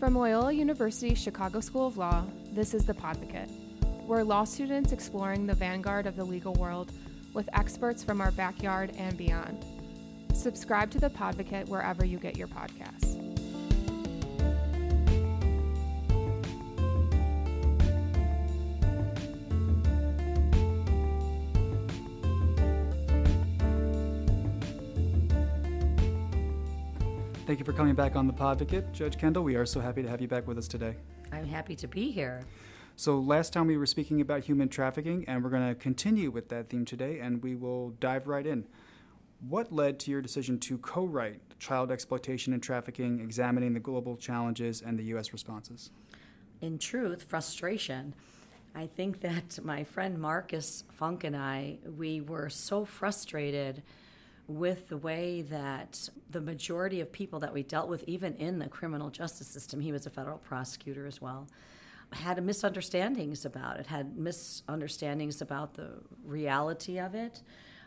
From Loyola University Chicago School of Law, this is The Podvocate. We're law students exploring the vanguard of the legal world with experts from our backyard and beyond. Subscribe to The Podvocate wherever you get your podcasts. Thank you for coming back on the Podvocate. Judge Kendall, we are so happy to have you back with us today. I'm happy to be here. So, last time we were speaking about human trafficking, and we're going to continue with that theme today, and we will dive right in. What led to your decision to co write Child Exploitation and Trafficking Examining the Global Challenges and the U.S. Responses? In truth, frustration. I think that my friend Markus Funk and I, we were so frustrated with the way that the majority of people that we dealt with, even in the criminal justice system, he was a federal prosecutor as well, had misunderstandings about it, had misunderstandings about the reality of it,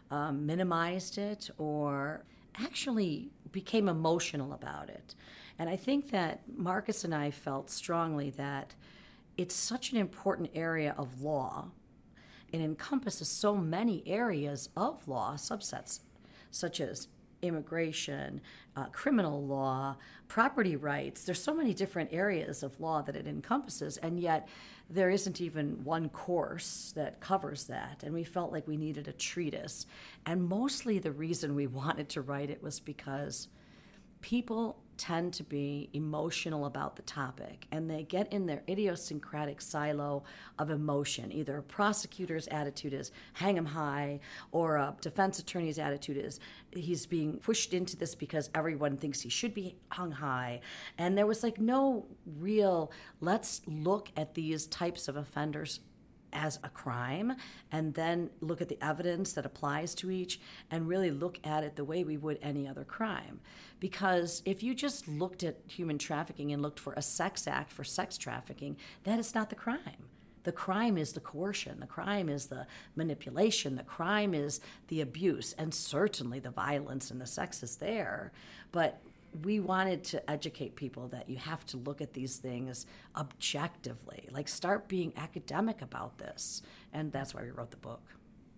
um, minimized it, or actually became emotional about it. And I think that Markus and I felt strongly that it's such an important area of law. It encompasses so many areas of law, subsets such as immigration, uh, criminal law, property rights. There's so many different areas of law that it encompasses, and yet there isn't even one course that covers that. And we felt like we needed a treatise. And mostly the reason we wanted to write it was because people tend to be emotional about the topic and they get in their idiosyncratic silo of emotion. Either a prosecutor's attitude is hang him high, or a defense attorney's attitude is he's being pushed into this because everyone thinks he should be hung high. And there was like no real, let's look at these types of offenders as a crime and then look at the evidence that applies to each and really look at it the way we would any other crime. Because if you just looked at human trafficking and looked for a sex act for sex trafficking, that is not the crime. The crime is the coercion, the crime is the manipulation, the crime is the abuse, and certainly the violence and the sex is there. But we wanted to educate people that you have to look at these things objectively, like start being academic about this. And that's why we wrote the book.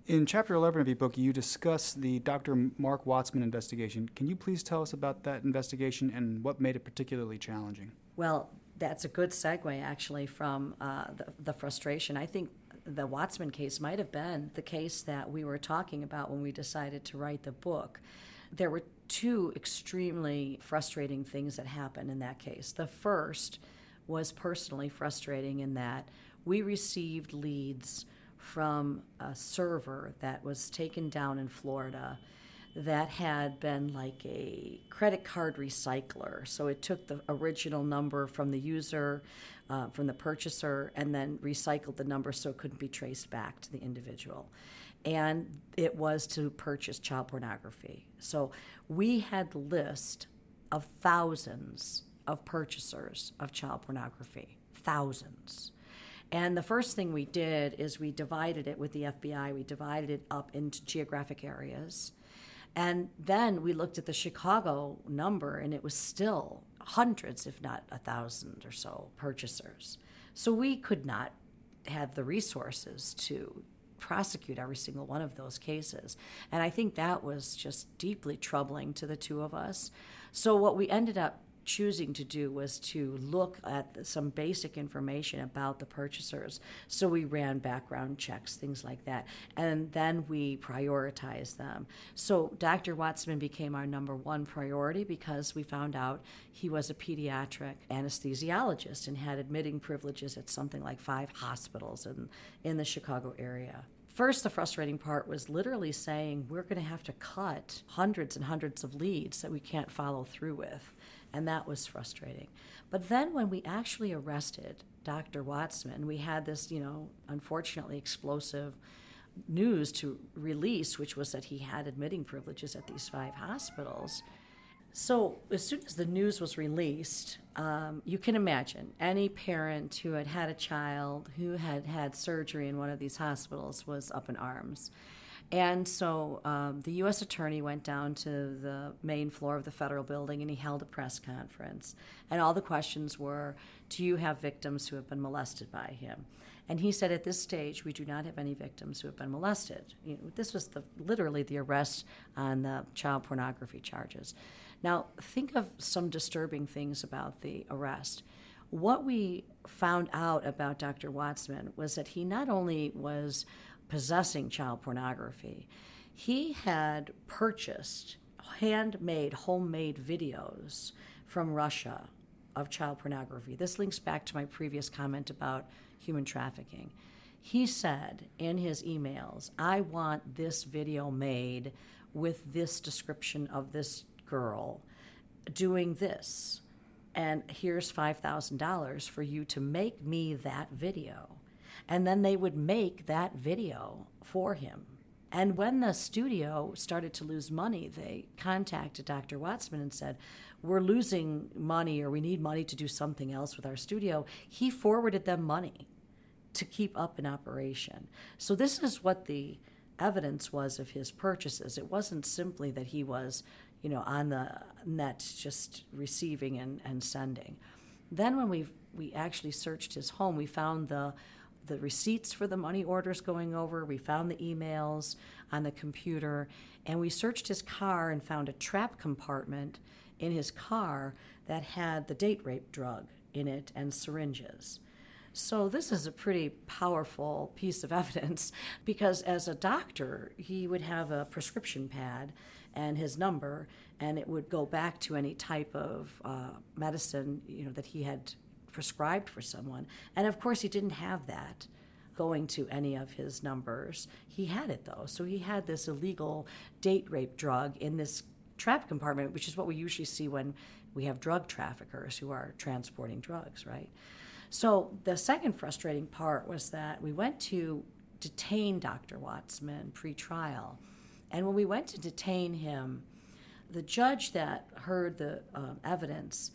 In chapter 11 of your book, you discuss the Dr. Mark Watzman investigation. Can you please tell us about that investigation and what made it particularly challenging? Well, that's a good segue, actually, from uh, the, the frustration. I think the Watzman case might have been the case that we were talking about when we decided to write the book. There were two extremely frustrating things that happened in that case. The first was personally frustrating in that we received leads from a server that was taken down in Florida that had been like a credit card recycler. So it took the original number from the user, uh, from the purchaser, and then recycled the number so it couldn't be traced back to the individual and it was to purchase child pornography. So we had list of thousands of purchasers of child pornography, thousands. And the first thing we did is we divided it with the FBI, we divided it up into geographic areas. And then we looked at the Chicago number, and it was still hundreds, if not a thousand or so purchasers. So we could not have the resources to prosecute every single one of those cases. And I think that was just deeply troubling to the two of us. So, what we ended up choosing to do was to look at some basic information about the purchasers. So we ran background checks, things like that, and then we prioritized them. So Dr. Watzman became our number one priority because we found out he was a pediatric anesthesiologist and had admitting privileges at something like five hospitals in, in the Chicago area. First, the frustrating part was literally saying we're going to have to cut hundreds and hundreds of leads that we can't follow through with. And that was frustrating. But then when we actually arrested Dr. Watzman, we had this, you know, unfortunately explosive news to release, which was that he had admitting privileges at these five hospitals. So, as soon as the news was released, um, you can imagine any parent who had had a child who had had surgery in one of these hospitals was up in arms. And so um, the U.S. attorney went down to the main floor of the federal building and he held a press conference. And all the questions were Do you have victims who have been molested by him? And he said, At this stage, we do not have any victims who have been molested. You know, this was the, literally the arrest on the child pornography charges. Now, think of some disturbing things about the arrest. What we found out about Dr. Watzman was that he not only was possessing child pornography, he had purchased handmade, homemade videos from Russia of child pornography. This links back to my previous comment about human trafficking. He said in his emails, I want this video made with this description of this girl doing this. And here's $5,000 for you to make me that video. And then they would make that video for him. And when the studio started to lose money, they contacted Dr. Watzman and said, We're losing money or we need money to do something else with our studio. He forwarded them money to keep up an operation. So, this is what the evidence was of his purchases. It wasn't simply that he was, you know, on the net just receiving and, and sending. Then, when we we actually searched his home, we found the the receipts for the money orders going over. We found the emails on the computer, and we searched his car and found a trap compartment in his car that had the date rape drug in it and syringes. So, this is a pretty powerful piece of evidence because, as a doctor, he would have a prescription pad and his number, and it would go back to any type of uh, medicine you know, that he had prescribed for someone. And of course, he didn't have that going to any of his numbers. He had it though. So he had this illegal date rape drug in this trap compartment, which is what we usually see when we have drug traffickers who are transporting drugs, right? So the second frustrating part was that we went to detain Dr. Watzman pre-trial. And when we went to detain him, the judge that heard the um, evidence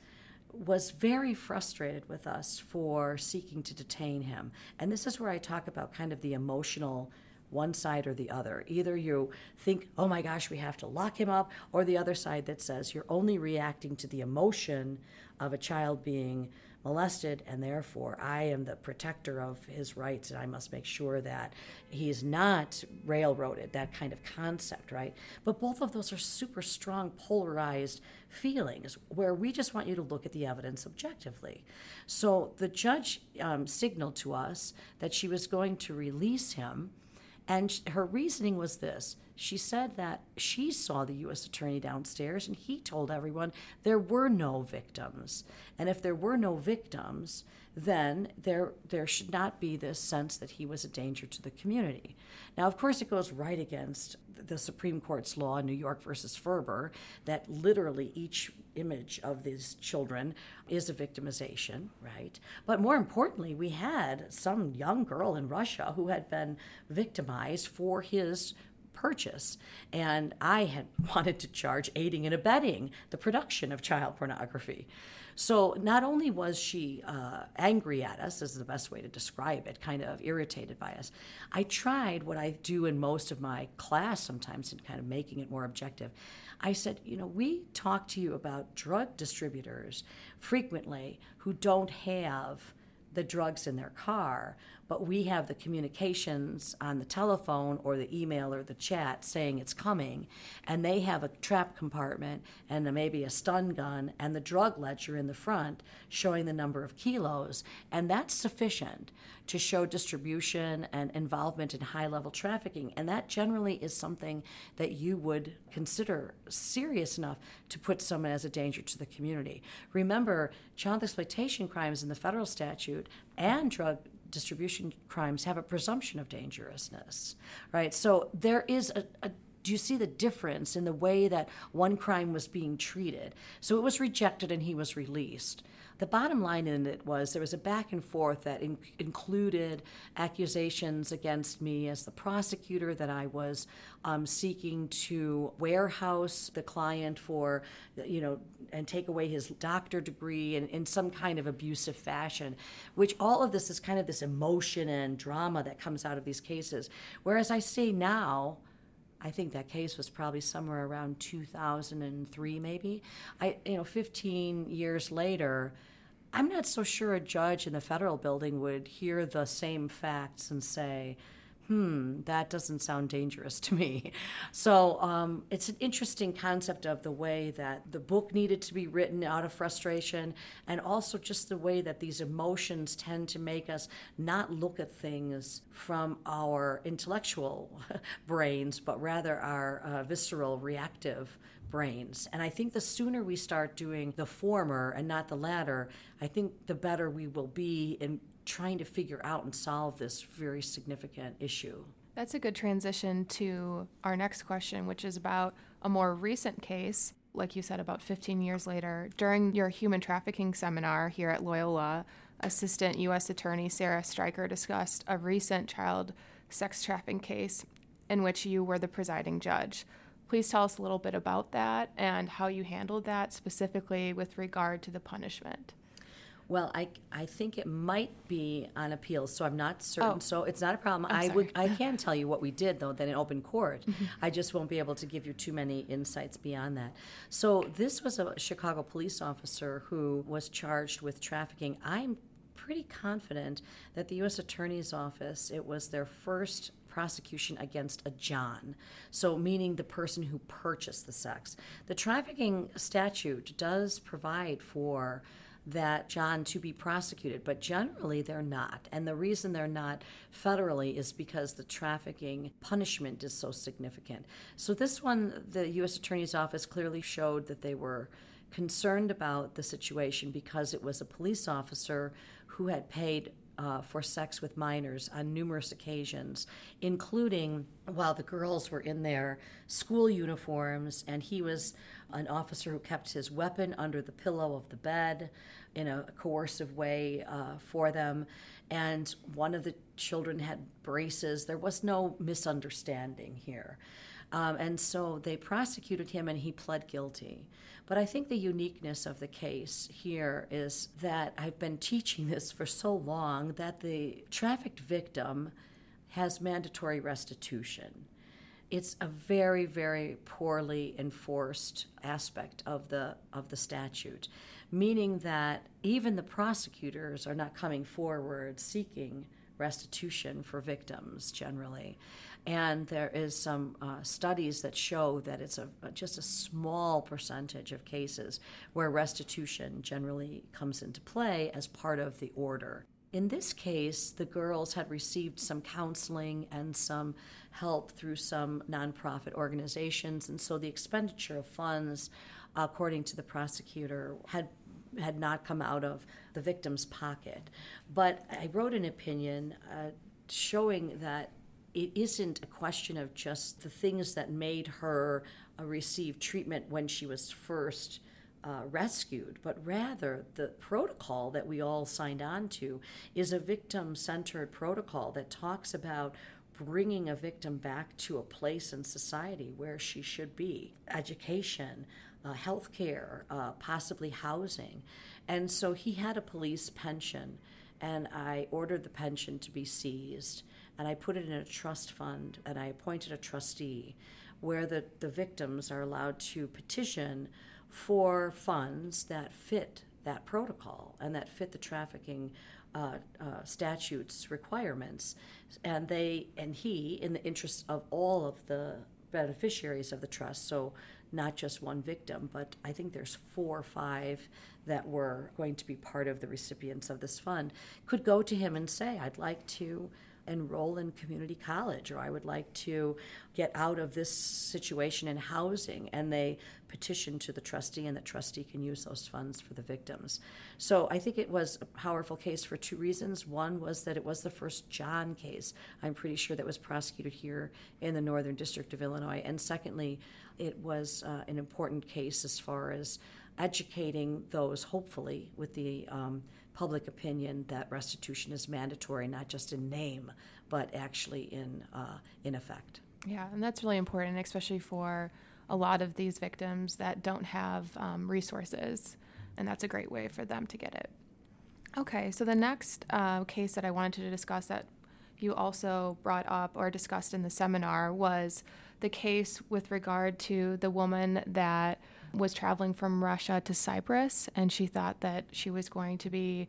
was very frustrated with us for seeking to detain him. And this is where I talk about kind of the emotional one side or the other. Either you think, oh my gosh, we have to lock him up, or the other side that says you're only reacting to the emotion of a child being molested, and therefore I am the protector of his rights, and I must make sure that he's not railroaded, that kind of concept, right? But both of those are super strong, polarized feelings where we just want you to look at the evidence objectively. So the judge um, signaled to us that she was going to release him. And her reasoning was this she said that she saw the U.S. attorney downstairs and he told everyone there were no victims. And if there were no victims, then there, there should not be this sense that he was a danger to the community. Now, of course, it goes right against the Supreme Court's law in New York versus Ferber that literally each image of these children is a victimization, right? But more importantly, we had some young girl in Russia who had been victimized for his purchase. And I had wanted to charge aiding and abetting the production of child pornography. So not only was she uh, angry at us, is the best way to describe it, kind of irritated by us, I tried what I do in most of my class sometimes in kind of making it more objective. I said, you know, we talk to you about drug distributors frequently who don't have the drugs in their car, but we have the communications on the telephone or the email or the chat saying it's coming, and they have a trap compartment and maybe a stun gun and the drug ledger in the front showing the number of kilos, and that's sufficient to show distribution and involvement in high level trafficking. And that generally is something that you would consider serious enough to put someone as a danger to the community. Remember, child exploitation crimes in the federal statute and drug distribution crimes have a presumption of dangerousness, right? So there is a, a do you see the difference in the way that one crime was being treated? So it was rejected and he was released. The bottom line in it was there was a back and forth that in- included accusations against me as the prosecutor that I was um, seeking to warehouse the client for, you know, and take away his doctor degree in, in some kind of abusive fashion, which all of this is kind of this emotion and drama that comes out of these cases. Whereas I say now, I think that case was probably somewhere around 2003, maybe. I, you know, 15 years later, I'm not so sure a judge in the federal building would hear the same facts and say, hmm, that doesn't sound dangerous to me. So um, it's an interesting concept of the way that the book needed to be written out of frustration, and also just the way that these emotions tend to make us not look at things from our intellectual brains, but rather our uh, visceral, reactive brains. And I think the sooner we start doing the former and not the latter, I think the better we will be in trying to figure out and solve this very significant issue. That's a good transition to our next question, which is about a more recent case, like you said, about 15 years later. During your human trafficking seminar here at Loyola, Assistant U.S. Attorney Sarah Streicher discussed a recent child sex trafficking case in which you were the presiding judge. Please tell us a little bit about that and how you handled that specifically with regard to the punishment. Well, I, I think it might be on appeal, so I'm not certain. Oh. So it's not a problem. I'm I sorry. would I can tell you what we did though, then in open court. Mm-hmm. I just won't be able to give you too many insights beyond that. So this was a Chicago police officer who was charged with trafficking. I'm pretty confident that the U.S. Attorney's Office, it was their first prosecution against a John. So, meaning the person who purchased the sex. The trafficking statute does provide for that John to be prosecuted, but generally they're not. And the reason they're not federally is because the trafficking punishment is so significant. So, this one, the U.S. Attorney's Office clearly showed that they were concerned about the situation because it was a police officer who had paid uh, for sex with minors on numerous occasions, including while the girls were in their school uniforms, and he was an officer who kept his weapon under the pillow of the bed in a coercive way uh, for them. And one of the children had braces. There was no misunderstanding here. Um, and so they prosecuted him and he pled guilty. But I think the uniqueness of the case here is that I've been teaching this for so long that the trafficked victim has mandatory restitution. It's a very, very poorly enforced aspect of the of the statute, meaning that even the prosecutors are not coming forward seeking restitution for victims generally. And there is some uh, studies that show that it's a, just a small percentage of cases where restitution generally comes into play as part of the order. In this case, the girls had received some counseling and some help through some nonprofit organizations, and so the expenditure of funds, according to the prosecutor, had had not come out of the victim's pocket. But I wrote an opinion uh, showing that it isn't a question of just the things that made her uh, receive treatment when she was first uh, rescued, but rather the protocol that we all signed on to is a victim centered protocol that talks about bringing a victim back to a place in society where she should be education, uh, health care, uh, possibly housing. And so he had a police pension, and I ordered the pension to be seized, and I put it in a trust fund, and I appointed a trustee where the, the victims are allowed to petition for funds that fit that protocol and that fit the trafficking uh, uh, statutes requirements, and they and he, in the interest of all of the beneficiaries of the trust, so not just one victim, but I think there's four or five that were going to be part of the recipients of this fund, could go to him and say, "I'd like to." Enroll in community college or I would like to get out of this situation in housing and they petition to the trustee and the trustee can use those funds for the victims. So I think it was a powerful case for two reasons. One was that it was the first John case I'm pretty sure that was prosecuted here in the Northern District of Illinois and secondly it was uh, an important case as far as educating those hopefully with the um, public opinion that restitution is mandatory, not just in name, but actually in, uh, in effect. Yeah, and that's really important, especially for a lot of these victims that don't have um, resources, and that's a great way for them to get it. Okay, so the next uh, case that I wanted to discuss that you also brought up or discussed in the seminar was the case with regard to the woman that was traveling from Russia to Cyprus, and she thought that she was going to be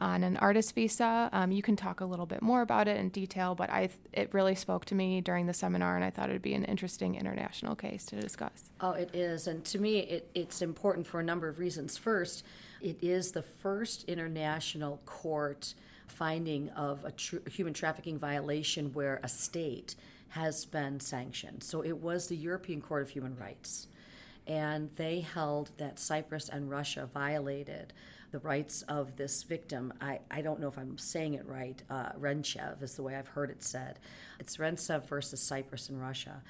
on an artist visa. Um, you can talk a little bit more about it in detail, but I it really spoke to me during the seminar, and I thought it'd be an interesting international case to discuss. Oh, it is, and to me, it, it's important for a number of reasons. First, it is the first international court finding of a tr- human trafficking violation where a state has been sanctioned. So it was the European Court of Human Rights. And they held that Cyprus and Russia violated the rights of this victim. I, I don't know if I'm saying it right. Uh, Rantsev is the way I've heard it said. It's Rantsev versus Cyprus and Russia.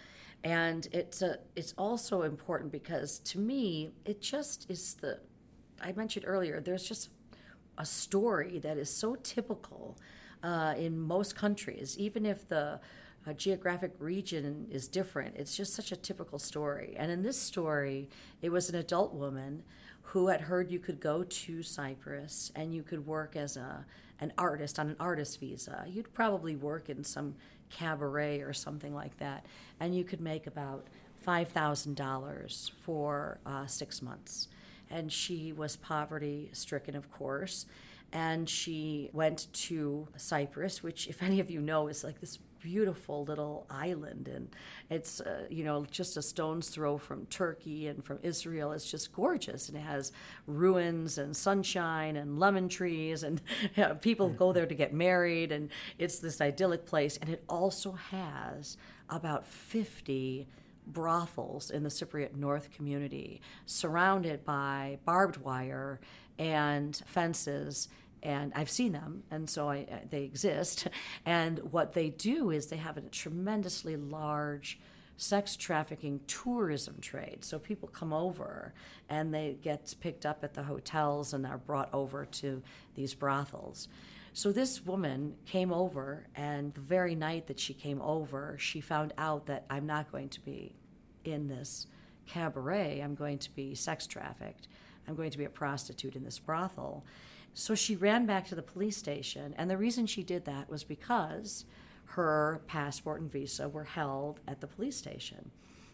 And it's, a, it's also important because to me, it just is the, I mentioned earlier, there's just a story that is so typical uh, in most countries, even if the uh, geographic region is different. It's just such a typical story. And in this story, it was an adult woman who had heard you could go to Cyprus and you could work as a an artist on an artist visa. You'd probably work in some cabaret or something like that, and you could make about five thousand dollars for uh, six months and she was poverty stricken, of course. And she went to Cyprus, which, if any of you know, is like this beautiful little island. And it's, uh, you know, just a stone's throw from Turkey and from Israel. It's just gorgeous. And it has ruins and sunshine and lemon trees. And you know, people go there to get married. And it's this idyllic place. And it also has about 50 brothels in the Cypriot North community, surrounded by barbed wire and fences. And I've seen them, and so I, uh, they exist. And what they do is they have a tremendously large sex trafficking tourism trade. So people come over and they get picked up at the hotels and are brought over to these brothels. So this woman came over, and the very night that she came over, she found out that I'm not going to be in this cabaret, I'm going to be sex trafficked. I'm going to be a prostitute in this brothel. So she ran back to the police station, and the reason she did that was because her passport and visa were held at the police station.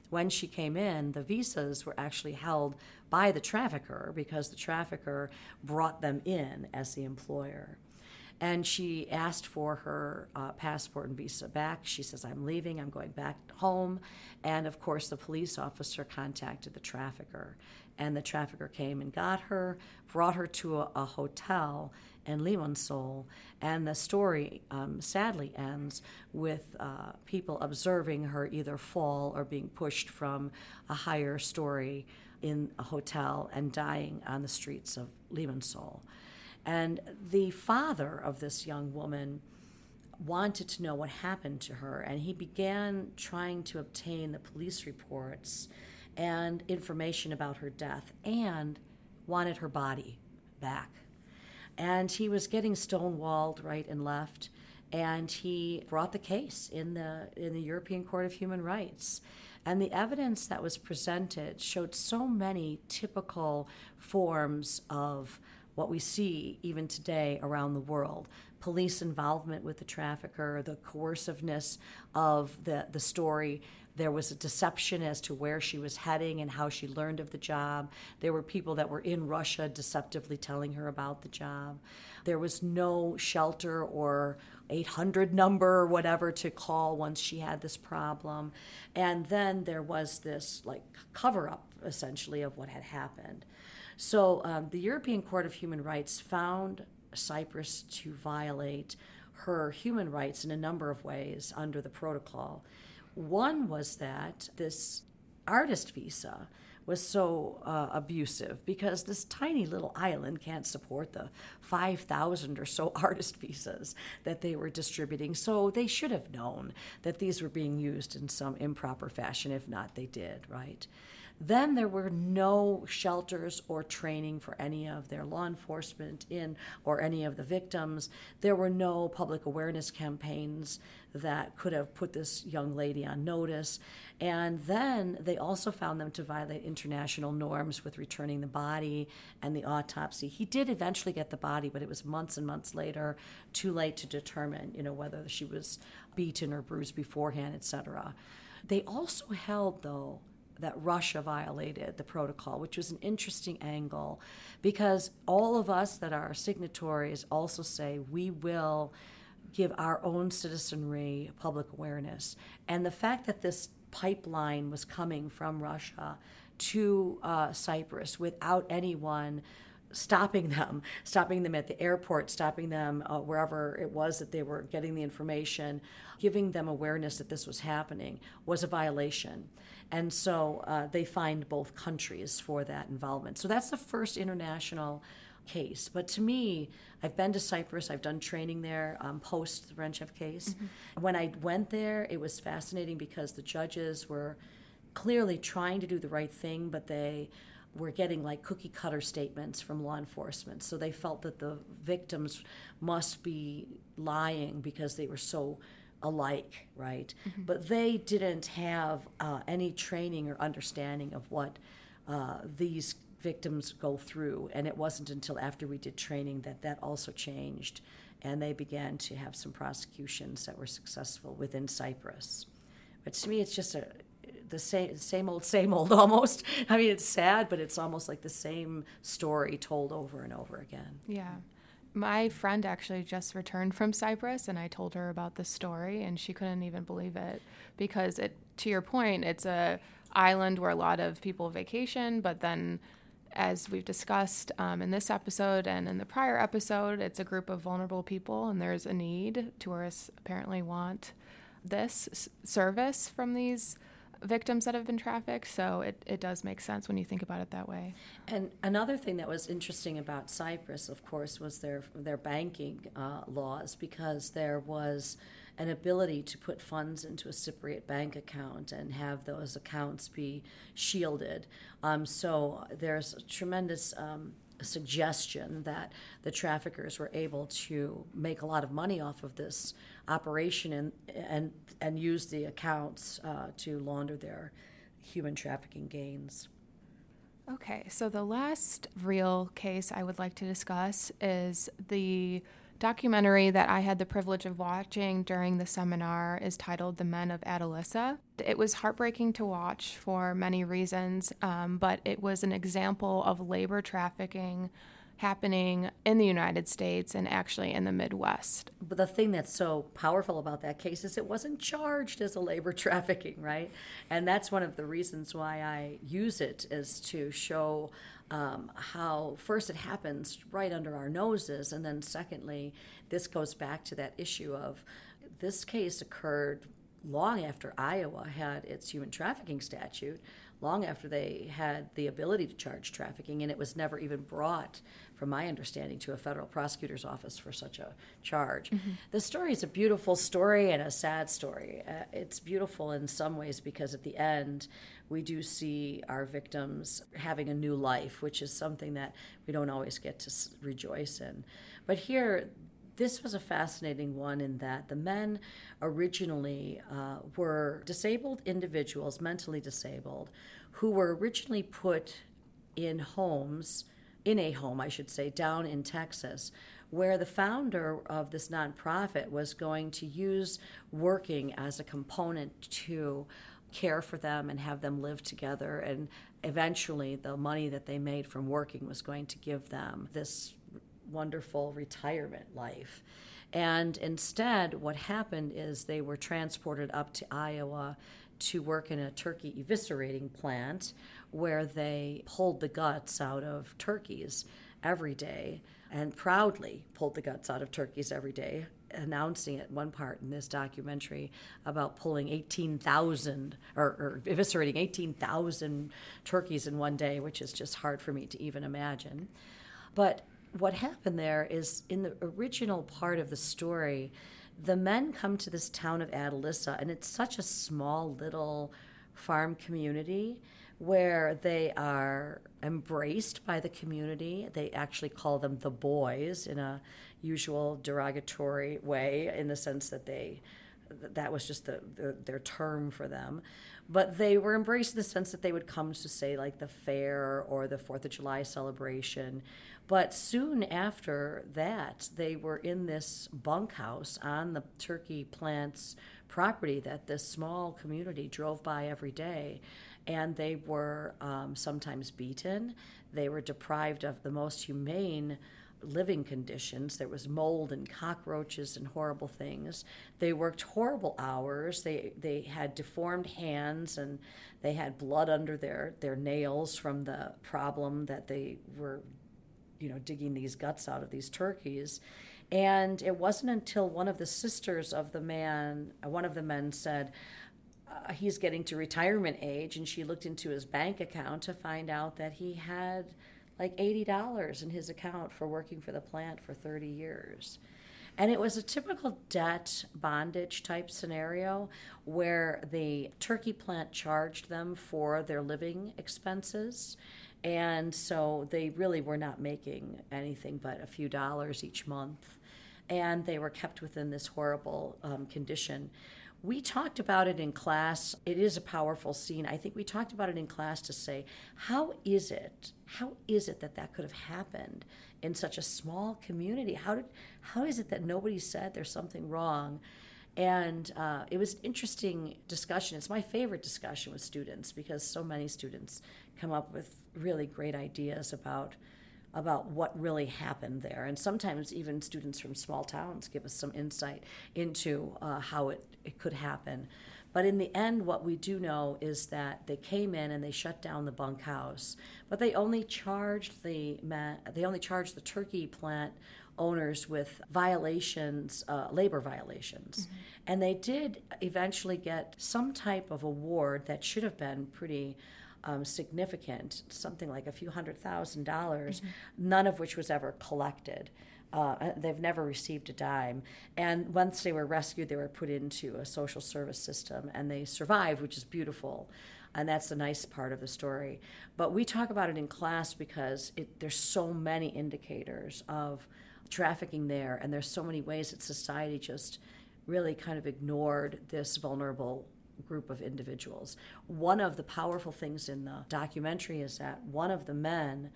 When she came in, the visas were actually held by the trafficker because the trafficker brought them in as the employer. And she asked for her uh, passport and visa back. She says, I'm leaving, I'm going back home. And of course, the police officer contacted the trafficker. And the trafficker came and got her, brought her to a, a hotel in Limassol. And the story um, sadly ends with uh, people observing her either fall or being pushed from a higher story in a hotel and dying on the streets of Limassol. And the father of this young woman wanted to know what happened to her, and he began trying to obtain the police reports and information about her death and wanted her body back. And he was getting stonewalled right and left, and he brought the case in the in the European Court of Human Rights. And the evidence that was presented showed so many typical forms of what we see even today around the world police involvement with the trafficker, the coerciveness of the, the story. There was a deception as to where she was heading and how she learned of the job. There were people that were in Russia deceptively telling her about the job. There was no shelter or 800 number or whatever to call once she had this problem. And then there was this like cover up essentially of what had happened. So um, the European Court of Human Rights found Cyprus to violate her human rights in a number of ways under the protocol. One was that this artist visa was so uh, abusive because this tiny little island can't support the 5,000 or so artist visas that they were distributing. So they should have known that these were being used in some improper fashion. If not, they did, right? Then there were no shelters or training for any of their law enforcement in or any of the victims. There were no public awareness campaigns that could have put this young lady on notice. And then they also found them to violate international norms with returning the body and the autopsy. He did eventually get the body, but it was months and months later, too late to determine, you know, whether she was beaten or bruised beforehand, etc. They also held, though, that Russia violated the protocol, which was an interesting angle because all of us that are signatories also say we will give our own citizenry public awareness. And the fact that this pipeline was coming from Russia to uh, Cyprus without anyone stopping them, stopping them at the airport, stopping them uh, wherever it was that they were getting the information, giving them awareness that this was happening was a violation. And so uh, they fined both countries for that involvement. So that's the first international case. But to me, I've been to Cyprus, I've done training there um, post the Rantsev case. Mm-hmm. When I went there, it was fascinating because the judges were clearly trying to do the right thing, but they were getting like cookie cutter statements from law enforcement. So they felt that the victims must be lying because they were so alike, right? Mm-hmm. But they didn't have uh, any training or understanding of what uh, these victims go through. And it wasn't until after we did training that that also changed. And they began to have some prosecutions that were successful within Cyprus. But to me, it's just a the same same old same old almost. I mean, it's sad, but it's almost like the same story told over and over again. Yeah. My friend actually just returned from Cyprus and I told her about the story and she couldn't even believe it because it to your point, it's a island where a lot of people vacation, but then as we've discussed um, in this episode and in the prior episode, it's a group of vulnerable people and there's a need. Tourists apparently want this service from these victims that have been trafficked. So it, it does make sense when you think about it that way. And another thing that was interesting about Cyprus, of course, was their their banking uh, laws because there was an ability to put funds into a Cypriot bank account and have those accounts be shielded. Um, so there's a tremendous um, suggestion that the traffickers were able to make a lot of money off of this operation and and and use the accounts uh, to launder their human trafficking gains. Okay, so the last real case I would like to discuss is the documentary that I had the privilege of watching during the seminar is titled The Men of Atalissa. It was heartbreaking to watch for many reasons, um, but it was an example of labor trafficking happening in the United States and actually in the Midwest. But the thing that's so powerful about that case is it wasn't charged as a labor trafficking, right? And that's one of the reasons why I use it is to show um, how first it happens right under our noses, and then secondly, this goes back to that issue of this case occurred long after Iowa had its human trafficking statute, long after they had the ability to charge trafficking, and it was never even brought from my understanding, to a federal prosecutor's office for such a charge. Mm-hmm. The story is a beautiful story and a sad story. Uh, it's beautiful in some ways because at the end, we do see our victims having a new life, which is something that we don't always get to rejoice in. But here, this was a fascinating one in that the men originally uh, were disabled individuals, mentally disabled, who were originally put in homes in a home, I should say, down in Texas, where the founder of this nonprofit was going to use working as a component to care for them and have them live together. And eventually, the money that they made from working was going to give them this wonderful retirement life. And instead, what happened is they were transported up to Iowa to work in a turkey eviscerating plant where they pulled the guts out of turkeys every day and proudly pulled the guts out of turkeys every day, announcing at one part in this documentary about pulling 18,000 or, or eviscerating 18,000 turkeys in one day, which is just hard for me to even imagine. But what happened there is in the original part of the story, the men come to this town of Atalissa, and it's such a small little farm community where they are embraced by the community. They actually call them the boys in a usual derogatory way, in the sense that they that was just the, the, their term for them. But they were embraced in the sense that they would come to say like the fair or the Fourth of July celebration. But soon after that, they were in this bunkhouse on the turkey plant's property that this small community drove by every day and they were um, sometimes beaten. They were deprived of the most humane living conditions. There was mold and cockroaches and horrible things. They worked horrible hours. They they had deformed hands and they had blood under their their nails from the problem that they were you know digging these guts out of these turkeys. And it wasn't until one of the sisters of the man, one of the men said, uh, he's getting to retirement age, and she looked into his bank account to find out that he had like $80 in his account for working for the plant for 30 years. And it was a typical debt bondage type scenario where the turkey plant charged them for their living expenses. And so they really were not making anything but a few dollars each month. And they were kept within this horrible um, condition. We talked about it in class. It is a powerful scene. I think we talked about it in class to say, how is it? How is it that that could have happened in such a small community? How did? How is it that nobody said there's something wrong? And uh, it was an interesting discussion. It's my favorite discussion with students because so many students come up with really great ideas about about what really happened there. And sometimes even students from small towns give us some insight into uh, how it, it could happen. But in the end, what we do know is that they came in and they shut down the bunkhouse, but they only charged the they only charged the turkey plant owners with violations, uh, labor violations, mm-hmm. and they did eventually get some type of award that should have been pretty um, significant, something like a few hundred thousand dollars, mm-hmm. none of which was ever collected. Uh, they've never received a dime. And once they were rescued, they were put into a social service system and they survived, which is beautiful. And that's the nice part of the story. But we talk about it in class because it, there's so many indicators of trafficking there, and there's so many ways that society just really kind of ignored this vulnerable group of individuals. One of the powerful things in the documentary is that one of the men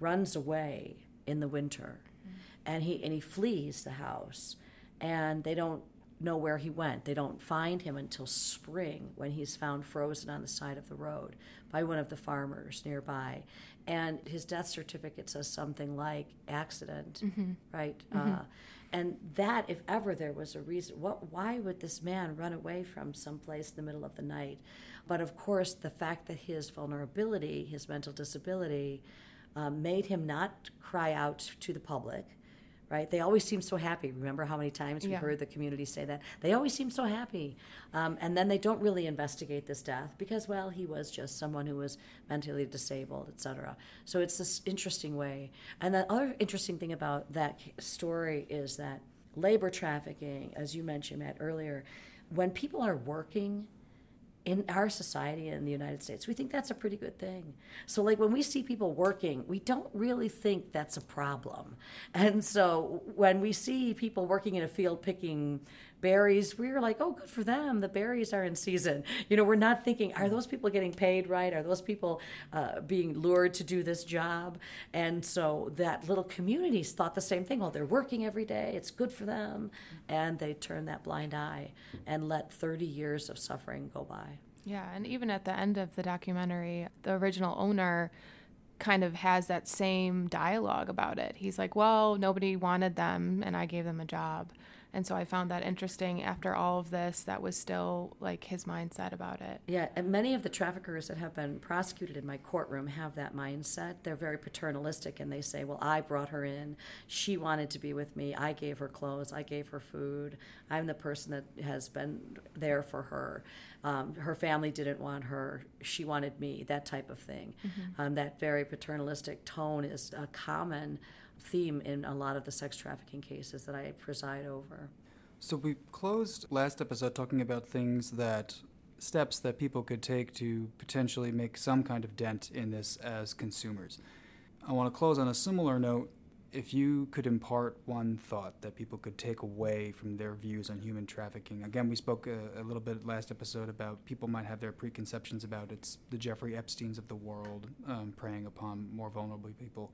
runs away in the winter mm-hmm. and he and he flees the house and they don't know where he went. They don't find him until spring when he's found frozen on the side of the road by one of the farmers nearby. And his death certificate says something like accident, mm-hmm. right? Mm-hmm. Uh, and that, if ever there was a reason, what, why would this man run away from someplace in the middle of the night? But of course, the fact that his vulnerability, his mental disability, um, made him not cry out to the public, right? They always seem so happy. Remember how many times we yeah. heard the community say that? They always seem so happy. Um, and then they don't really investigate this death because, well, he was just someone who was mentally disabled, etc. So it's this interesting way. And the other interesting thing about that story is that labor trafficking, as you mentioned, Matt, earlier, when people are working in our society in the United States, we think that's a pretty good thing. So, like when we see people working, we don't really think that's a problem. And so, when we see people working in a field picking berries, we're like, oh, good for them. The berries are in season. You know, we're not thinking, are those people getting paid right? Are those people uh, being lured to do this job? And so, that little communities thought the same thing. Well, they're working every day, it's good for them. And they turn that blind eye and let 30 years of suffering go by. Yeah, and even at the end of the documentary, the original owner kind of has that same dialogue about it. He's like, "Well, nobody wanted them and I gave them a job." And so I found that interesting after all of this, that was still like his mindset about it. Yeah, and many of the traffickers that have been prosecuted in my courtroom have that mindset. They're very paternalistic and they say, Well, I brought her in. She wanted to be with me. I gave her clothes. I gave her food. I'm the person that has been there for her. Um, her family didn't want her. She wanted me, that type of thing. Mm-hmm. Um, that very paternalistic tone is a common theme in a lot of the sex trafficking cases that I preside over. So we closed last episode talking about things that steps that people could take to potentially make some kind of dent in this as consumers. I want to close on a similar note. If you could impart one thought that people could take away from their views on human trafficking, again, we spoke a, a little bit last episode about people might have their preconceptions about it's the Jeffrey Epsteins of the world um, preying upon more vulnerable people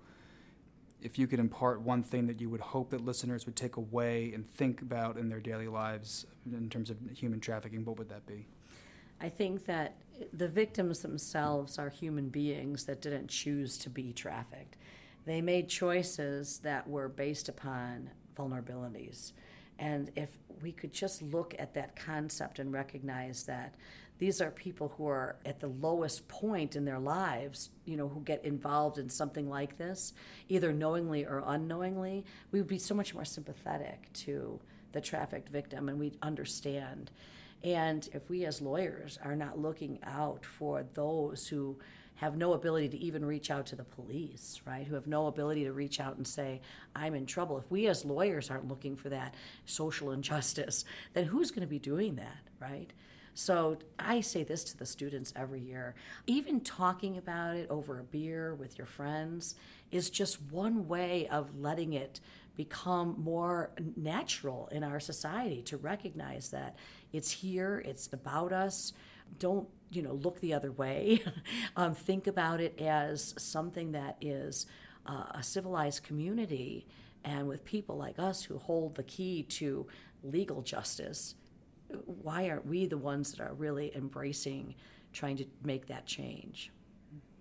if you could impart one thing that you would hope that listeners would take away and think about in their daily lives in terms of human trafficking, what would that be? I think that the victims themselves are human beings that didn't choose to be trafficked. They made choices that were based upon vulnerabilities. And if we could just look at that concept and recognize that these are people who are at the lowest point in their lives, you know, who get involved in something like this, either knowingly or unknowingly, we would be so much more sympathetic to the trafficked victim and we'd understand. And if we as lawyers are not looking out for those who have no ability to even reach out to the police, right? Who have no ability to reach out and say, I'm in trouble. If we as lawyers aren't looking for that social injustice, then who's going to be doing that, right? So I say this to the students every year. Even talking about it over a beer with your friends is just one way of letting it become more natural in our society to recognize that it's here, it's about us. Don't you know look the other way. um, think about it as something that is uh, a civilized community, and with people like us who hold the key to legal justice why aren't we the ones that are really embracing trying to make that change?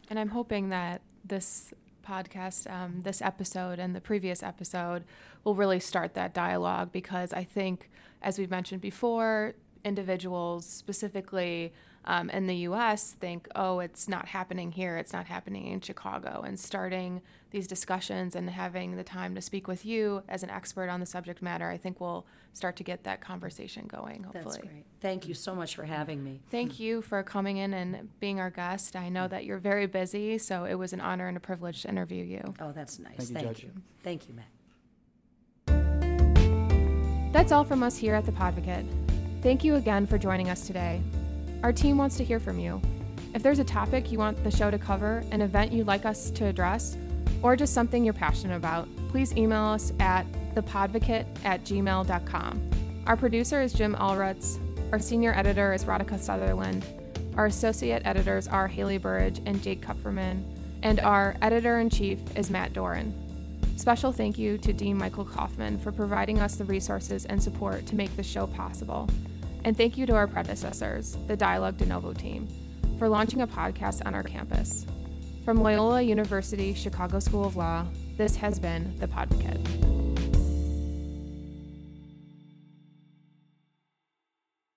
And I'm hoping that this podcast, um, this episode, and the previous episode will really start that dialogue because I think, as we've mentioned before, individuals specifically um, in the US think, oh, it's not happening here, it's not happening in Chicago. And starting these discussions and having the time to speak with you as an expert on the subject matter, I think we'll start to get that conversation going, hopefully. That's great. Thank you so much for having me. Thank you for coming in and being our guest. I know that you're very busy, so it was an honor and a privilege to interview you. Oh, that's nice. Thank you, Thank Judge. you. Thank you, Matt. That's all from us here at the Podvocate. Thank you again for joining us today. Our team wants to hear from you. If there's a topic you want the show to cover, an event you'd like us to address, or just something you're passionate about, please email us at thepodvocate at gmail.com. Our producer is Jim Allrutz. Our senior editor is Radhika Sutherland. Our associate editors are Haley Burridge and Jake Kupferman. And our editor in chief is Matt Doran. Special thank you to Dean Michael Kaufman for providing us the resources and support to make the show possible. And thank you to our predecessors, the Dialogue De Novo team, for launching a podcast on our campus. From Loyola University Chicago School of Law, this has been The Podvocate.